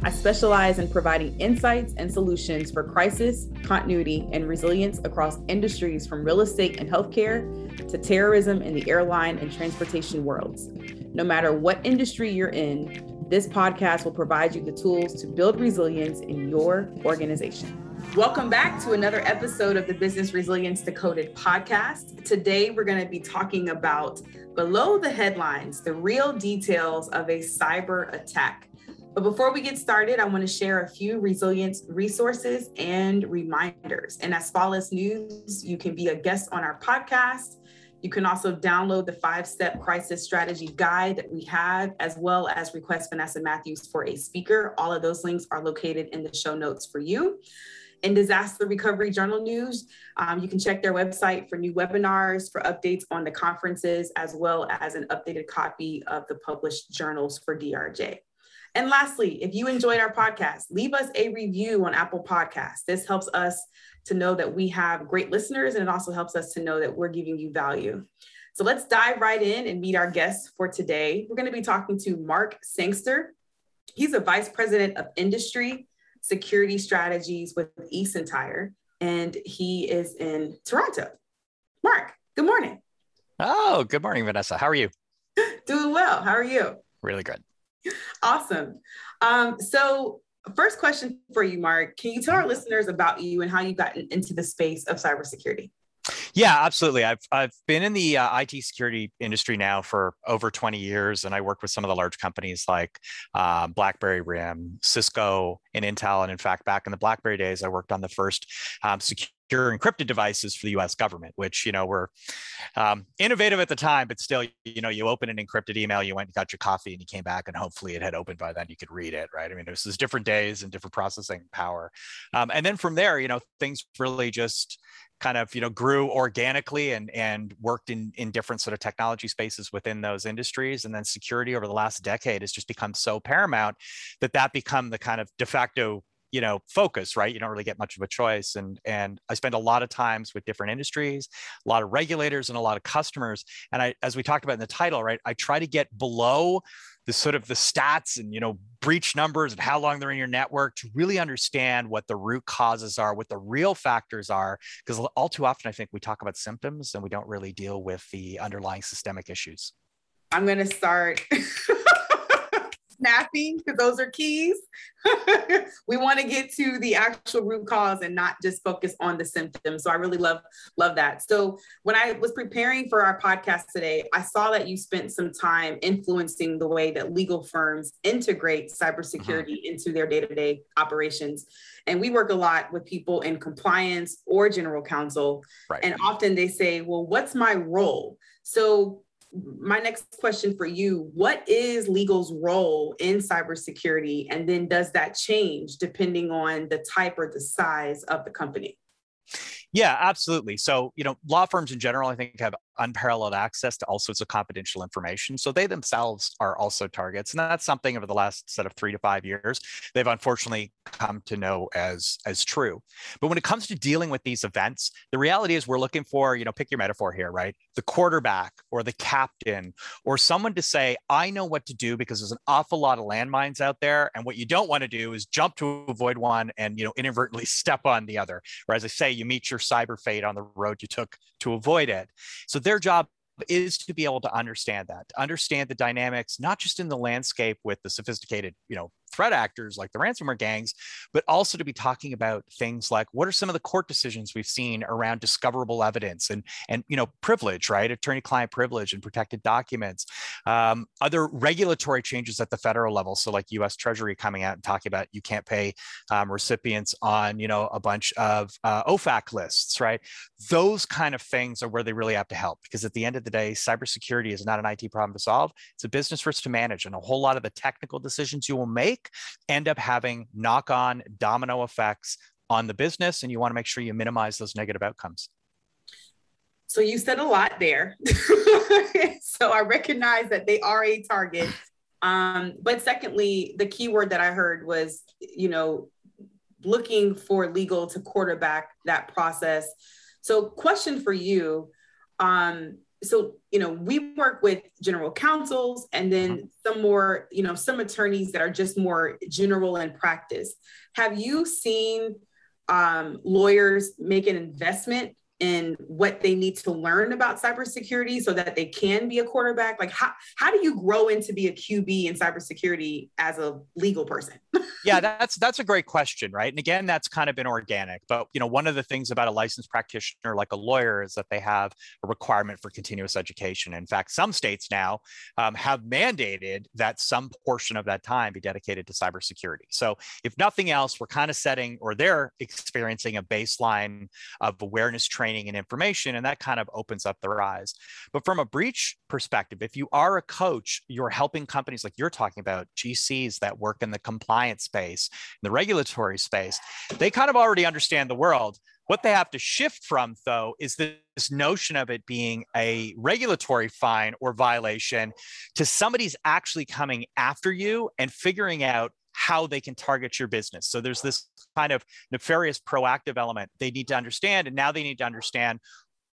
I specialize in providing insights and solutions for crisis, continuity, and resilience across industries from real estate and healthcare to terrorism in the airline and transportation worlds. No matter what industry you're in, this podcast will provide you the tools to build resilience in your organization. Welcome back to another episode of the Business Resilience Decoded podcast. Today, we're going to be talking about below the headlines, the real details of a cyber attack. But before we get started, I want to share a few resilience resources and reminders. And as Asfalis News, you can be a guest on our podcast you can also download the five step crisis strategy guide that we have, as well as request Vanessa Matthews for a speaker. All of those links are located in the show notes for you. In Disaster Recovery Journal News, um, you can check their website for new webinars, for updates on the conferences, as well as an updated copy of the published journals for DRJ. And lastly, if you enjoyed our podcast, leave us a review on Apple Podcasts. This helps us to know that we have great listeners and it also helps us to know that we're giving you value. So let's dive right in and meet our guests for today. We're going to be talking to Mark Sangster. He's a vice president of industry security strategies with eSentire, and he is in Toronto. Mark, good morning. Oh, good morning, Vanessa. How are you? Doing well. How are you? Really good. Awesome. Um, so First question for you, Mark. Can you tell our listeners about you and how you got into the space of cybersecurity? Yeah, absolutely. I've I've been in the uh, IT security industry now for over 20 years, and I work with some of the large companies like uh, BlackBerry, RIM, Cisco, and Intel. And in fact, back in the BlackBerry days, I worked on the first um, secure encrypted devices for the U.S. government, which you know were um, innovative at the time, but still, you know, you open an encrypted email, you went and got your coffee, and you came back, and hopefully it had opened by then. You could read it, right? I mean, this is different days and different processing power, um, and then from there, you know, things really just kind of you know grew organically and and worked in in different sort of technology spaces within those industries and then security over the last decade has just become so paramount that that become the kind of de facto you know focus right? You don't really get much of a choice and and i spend a lot of times with different industries a lot of regulators and a lot of customers and i as we talked about in the title right i try to get below the sort of the stats and you know breach numbers and how long they're in your network to really understand what the root causes are what the real factors are because all too often i think we talk about symptoms and we don't really deal with the underlying systemic issues. I'm going to start snapping because those are keys. we want to get to the actual root cause and not just focus on the symptoms. So I really love love that. So when I was preparing for our podcast today, I saw that you spent some time influencing the way that legal firms integrate cybersecurity uh-huh. into their day-to-day operations. And we work a lot with people in compliance or general counsel. Right. And often they say, well, what's my role? So my next question for you what is legal's role in cybersecurity? And then does that change depending on the type or the size of the company? Yeah absolutely. So you know law firms in general i think have unparalleled access to all sorts of confidential information. So they themselves are also targets. And that's something over the last set of three to five years they've unfortunately come to know as, as true. But when it comes to dealing with these events, the reality is we're looking for, you know, pick your metaphor here, right? The quarterback or the captain or someone to say, I know what to do because there's an awful lot of landmines out there. And what you don't want to do is jump to avoid one and, you know, inadvertently step on the other. Or as I say, you meet your cyber fate on the road you took to avoid it. So their job is to be able to understand that, to understand the dynamics, not just in the landscape with the sophisticated, you know, threat actors like the ransomware gangs, but also to be talking about things like what are some of the court decisions we've seen around discoverable evidence and and you know privilege, right? Attorney-client privilege and protected documents. Um, other regulatory changes at the federal level, so like U.S. Treasury coming out and talking about you can't pay um, recipients on you know a bunch of uh, OFAC lists, right? Those kind of things are where they really have to help because at the end of the day, cybersecurity is not an IT problem to solve; it's a business risk to manage, and a whole lot of the technical decisions you will make end up having knock on domino effects on the business. And you want to make sure you minimize those negative outcomes. So you said a lot there. so I recognize that they are a target. Um, but secondly, the key word that I heard was, you know, looking for legal to quarterback that process. So question for you. Um, so you know we work with general counsels and then mm-hmm. some more you know some attorneys that are just more general in practice have you seen um, lawyers make an investment in what they need to learn about cybersecurity so that they can be a quarterback? Like how, how do you grow into be a QB in cybersecurity as a legal person? Yeah, that's that's a great question, right? And again, that's kind of been organic. But you know, one of the things about a licensed practitioner like a lawyer is that they have a requirement for continuous education. In fact, some states now um, have mandated that some portion of that time be dedicated to cybersecurity. So if nothing else, we're kind of setting or they're experiencing a baseline of awareness training training and information, and that kind of opens up their eyes. But from a breach perspective, if you are a coach, you're helping companies like you're talking about, GCs that work in the compliance space, the regulatory space, they kind of already understand the world. What they have to shift from, though, is this notion of it being a regulatory fine or violation to somebody's actually coming after you and figuring out how they can target your business. So there's this kind of nefarious proactive element they need to understand. And now they need to understand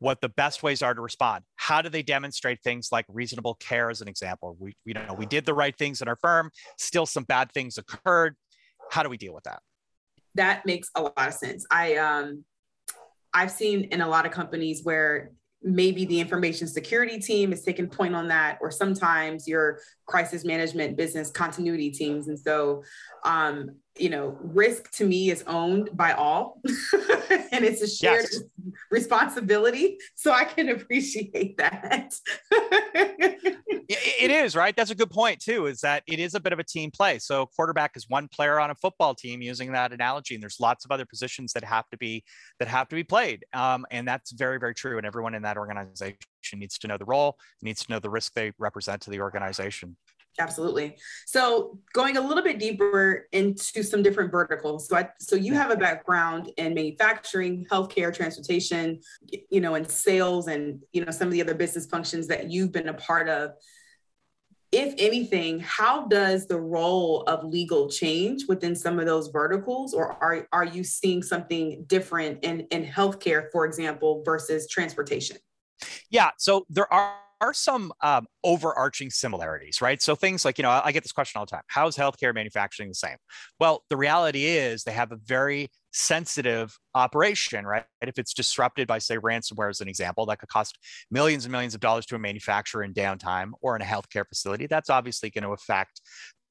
what the best ways are to respond. How do they demonstrate things like reasonable care as an example? We, you know, we did the right things in our firm, still some bad things occurred. How do we deal with that? That makes a lot of sense. I um I've seen in a lot of companies where maybe the information security team is taking point on that or sometimes your crisis management business continuity teams. And so um, you know risk to me is owned by all and it's a shared yes. responsibility. So i can appreciate that it is right that's a good point too is that it is a bit of a team play so quarterback is one player on a football team using that analogy and there's lots of other positions that have to be that have to be played um, and that's very very true and everyone in that organization needs to know the role needs to know the risk they represent to the organization Absolutely. So going a little bit deeper into some different verticals. So I, so you have a background in manufacturing, healthcare, transportation, you know, and sales and, you know, some of the other business functions that you've been a part of. If anything, how does the role of legal change within some of those verticals? Or are, are you seeing something different in, in healthcare, for example, versus transportation? Yeah, so there are are some um, overarching similarities, right? So things like, you know, I get this question all the time How is healthcare manufacturing the same? Well, the reality is they have a very sensitive operation, right? If it's disrupted by, say, ransomware, as an example, that could cost millions and millions of dollars to a manufacturer in downtime or in a healthcare facility, that's obviously going to affect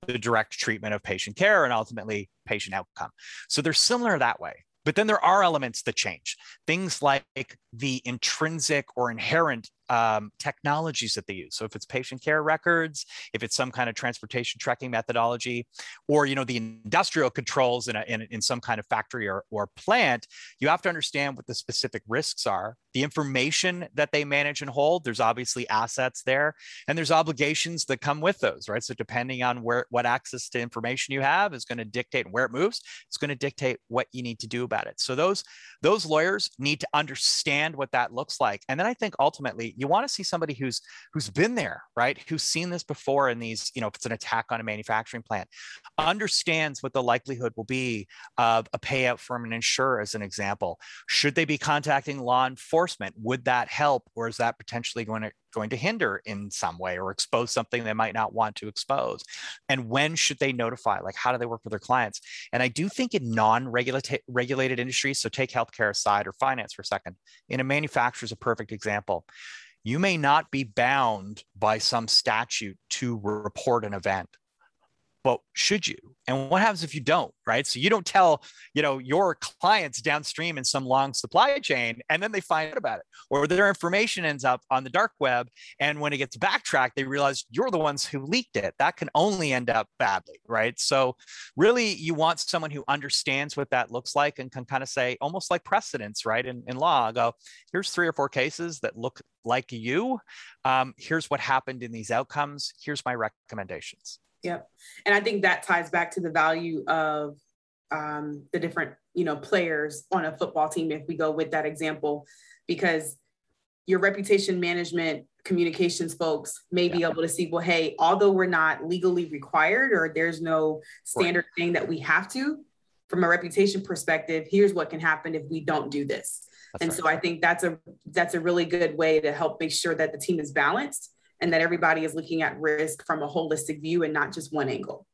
the direct treatment of patient care and ultimately patient outcome. So they're similar that way. But then there are elements that change. Things like the intrinsic or inherent um, technologies that they use. So if it's patient care records, if it's some kind of transportation tracking methodology, or you know the industrial controls in, a, in, in some kind of factory or, or plant, you have to understand what the specific risks are. The information that they manage and hold, there's obviously assets there, and there's obligations that come with those, right? So depending on where what access to information you have is going to dictate where it moves. It's going to dictate what you need to do about it. So those those lawyers need to understand what that looks like, and then I think ultimately you want to see somebody who's who's been there right? Who's seen this before in these you know if it's an attack on a manufacturing plant understands what the likelihood will be of a payout from an insurer as an example. Should they be contacting law enforcement? Would that help or is that potentially going to going to hinder in some way or expose something they might not want to expose? And when should they notify? Like how do they work with their clients? And i do think in non-regulated industries so take healthcare aside or finance for a second in a manufacturer is a perfect example you may not be bound by some statute to report an event but should you? And what happens if you don't right? So you don't tell you know your clients downstream in some long supply chain and then they find out about it. Or their information ends up on the dark web and when it gets backtracked they realize you're the ones who leaked it. That can only end up badly right? So really you want someone who understands what that looks like and can kind of say almost like precedents right in, in law go here's three or four cases that look like you. Um, here's what happened in these outcomes. Here's my recommendations Yep. And I think that ties back to the value of um, the different, you know, players on a football team, if we go with that example, because your reputation management communications folks may yeah. be able to see, well, hey, although we're not legally required or there's no standard right. thing that we have to, from a reputation perspective, here's what can happen if we don't do this. That's and right. so I think that's a that's a really good way to help make sure that the team is balanced and that everybody is looking at risk from a holistic view and not just one angle.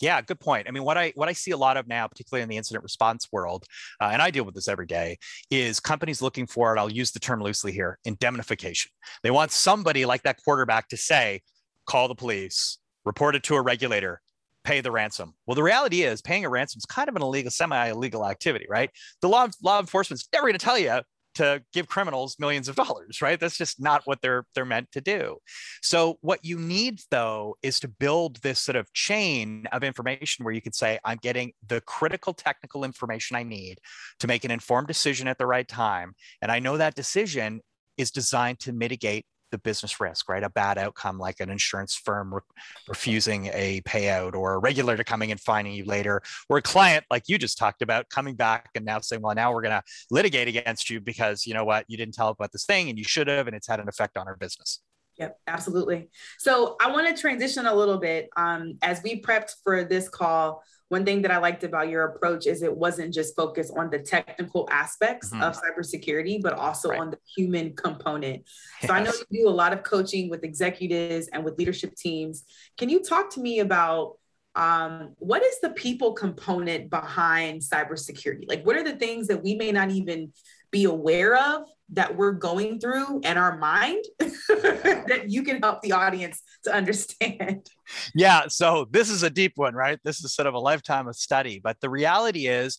Yeah, good point. I mean, what I what I see a lot of now, particularly in the incident response world, uh, and I deal with this every day, is companies looking for, and I'll use the term loosely here, indemnification. They want somebody like that quarterback to say, "Call the police, report it to a regulator, pay the ransom." Well, the reality is, paying a ransom is kind of an illegal, semi-illegal activity, right? The law law enforcement's never going to tell you to give criminals millions of dollars right? That's just not what they're they're meant to do. So what you need though is to build this sort of chain of information where you can say i'm getting the critical technical information i need to make an informed decision at the right time. And i know that decision is designed to mitigate the business risk, right? A bad outcome like an insurance firm re- refusing a payout or a regulator coming and finding you later, or a client like you just talked about coming back and now saying, well, now we're going to litigate against you because you know what, you didn't tell about this thing and you should have, and it's had an effect on our business. Yep, absolutely. So I want to transition a little bit. Um, as we prepped for this call, one thing that I liked about your approach is it wasn't just focused on the technical aspects mm-hmm. of cybersecurity, but also right. on the human component. Yes. So I know you do a lot of coaching with executives and with leadership teams. Can you talk to me about um, what is the people component behind cybersecurity? Like, what are the things that we may not even be aware of that we're going through and our mind that you can help the audience to understand? Yeah, so this is a deep one, right? This is sort of a lifetime of study, but the reality is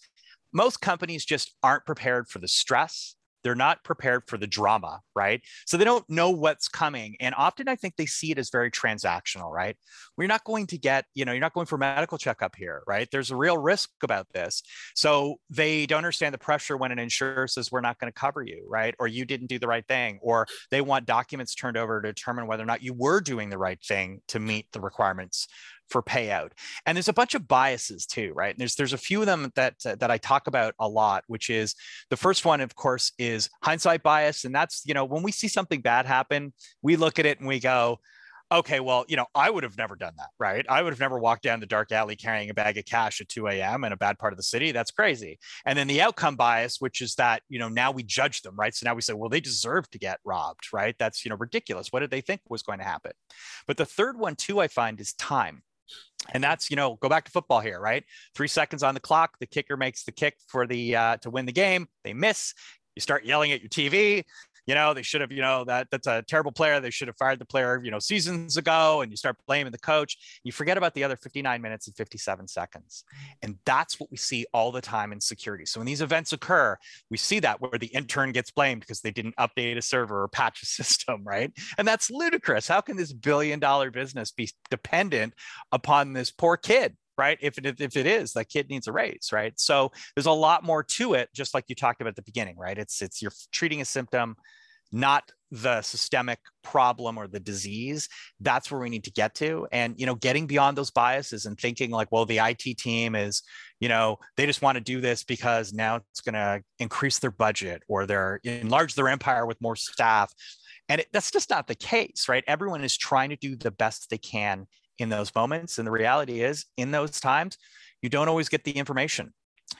most companies just aren't prepared for the stress they're not prepared for the drama, right? So they don't know what's coming. And often I think they see it as very transactional, right? We're not going to get, you know, you're not going for medical checkup here, right? There's a real risk about this. So they don't understand the pressure when an insurer says, we're not going to cover you, right? Or you didn't do the right thing, or they want documents turned over to determine whether or not you were doing the right thing to meet the requirements for payout. And there's a bunch of biases too, right? And there's there's a few of them that that I talk about a lot, which is the first one, of course, is hindsight bias, and that's you know when we see something bad happen, we look at it and we go. Okay, well, you know, I would have never done that, right? I would have never walked down the dark alley carrying a bag of cash at 2 a.m. in a bad part of the city. That's crazy. And then the outcome bias, which is that, you know, now we judge them, right? So now we say, well, they deserve to get robbed, right? That's, you know, ridiculous. What did they think was going to happen? But the third one, too, I find is time and that's you know go back to football here right? Three seconds on the clock the kicker makes the kick for the uh, to win the game. They miss. You start yelling at your tv you know, they should have, you know, that that's a terrible player. They should have fired the player, you know, seasons ago. And you start blaming the coach. You forget about the other 59 minutes and 57 seconds. And that's what we see all the time in security. So when these events occur, we see that where the intern gets blamed because they didn't update a server or patch a system, right? And that's ludicrous. How can this billion dollar business be dependent upon this poor kid? Right? If it, if it is, that kid needs a raise, right? So there's a lot more to it, just like you talked about at the beginning, right? It's it's you're treating a symptom, not the systemic problem or the disease that's where we need to get to and you know getting beyond those biases and thinking like well the IT team is you know they just want to do this because now it's going to increase their budget or they're enlarge their empire with more staff and it, that's just not the case right everyone is trying to do the best they can in those moments. And the reality is, in those times, you don't always get the information.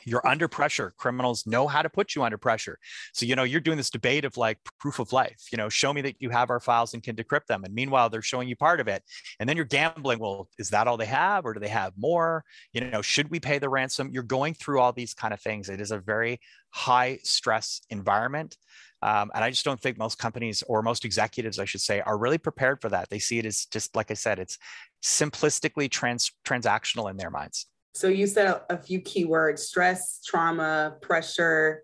You're under pressure. Criminals know how to put you under pressure. So, you know, you're doing this debate of like proof of life, you know, show me that you have our files and can decrypt them. And meanwhile, they're showing you part of it. And then you're gambling. Well, is that all they have or do they have more? You know, should we pay the ransom? You're going through all these kind of things. It is a very high stress environment. Um, and I just don't think most companies or most executives, I should say, are really prepared for that. They see it as just like I said, it's simplistically trans- transactional in their minds. So you said a, few keywords: stress, trauma, pressure,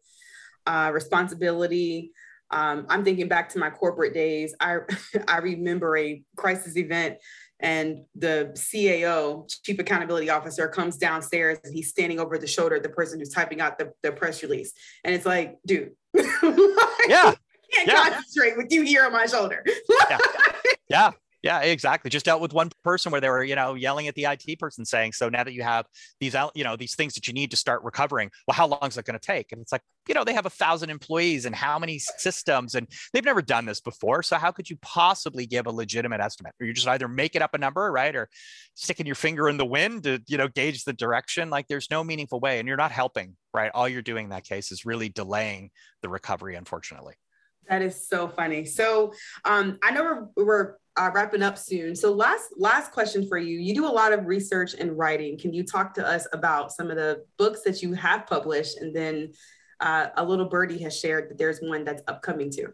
uh, responsibility. Um, I'm thinking back to my corporate days. I I remember a crisis event and the CAO, Chief Accountability Officer, comes downstairs and he's standing over the shoulder of the person who's typing out the, the press release. And it's like, dude, yeah. I can't yeah. concentrate with you here on my shoulder. yeah. yeah. Yeah, exactly. Just dealt with one person where they were, you know, yelling at the IT person saying, so now that you have these you know, these things that you need to start recovering, well, how long is it going to take? And it's like, you know, they have a thousand employees and how many systems and they've never done this before. So how could you possibly give a legitimate estimate? Or you just either making up a number, right? Or sticking your finger in the wind to, you know, gauge the direction. Like there's no meaningful way and you're not helping, right? All you're doing in that case is really delaying the recovery, unfortunately. That is so funny. So um, I know we're, we're uh, wrapping up soon. So last last question for you. You do a lot of research and writing. Can you talk to us about some of the books that you have published, and then uh, a little birdie has shared that there's one that's upcoming too.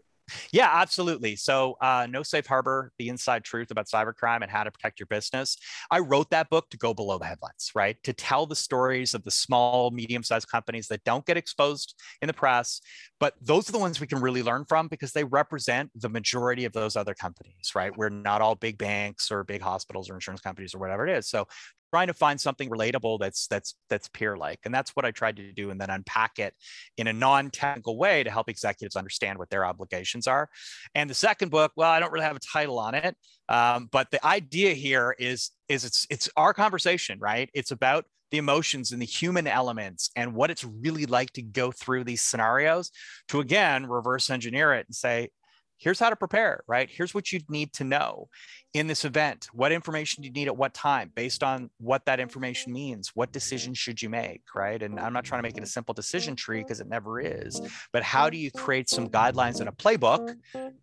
Yeah, absolutely. So, uh, No Safe Harbor, the inside truth about cybercrime and how to protect your business. I wrote that book to go below the headlines, right? To tell the stories of the small, medium sized companies that don't get exposed in the press. But those are the ones we can really learn from because they represent the majority of those other companies, right? We're not all big banks or big hospitals or insurance companies or whatever it is. So, trying to find something relatable that's that's that's peer like. And that's what i tried to do and then unpack it in a non-technical way to help executives understand what their obligations are. And the second book well i don't really have a title on it um, but the idea here is is it's it's our conversation right? It's about the emotions and the human elements and what it's really like to go through these scenarios to again reverse engineer it and say here's how to prepare, right? Here's what you need to know in this event. What information do you need at what time based on what that information means? What decisions should you make, right? And I'm not trying to make it a simple decision tree because it never is, but how do you create some guidelines and a playbook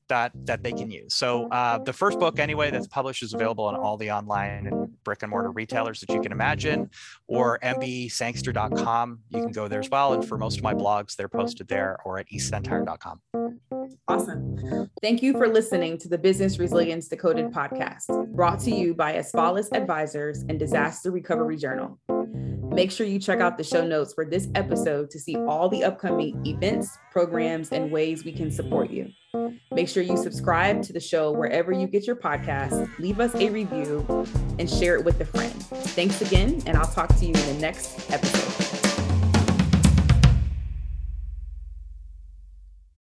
that that they can use? So uh, the first book anyway that's published is available on all the online and brick and mortar retailers that you can imagine, or mbsangster.com. You can go there as well. And for most of my blogs, they're posted there or at esentire.com. Awesome. Thank you for listening to the Business Resilience Decoded podcast, brought to you by Asfalis Advisors and Disaster Recovery Journal. Make sure you check out the show notes for this episode to see all the upcoming events, programs, and ways we can support you. Make sure you subscribe to the show wherever you get your podcasts, leave us a review, and share it with a friend. Thanks again, and I'll talk to you in the next episode.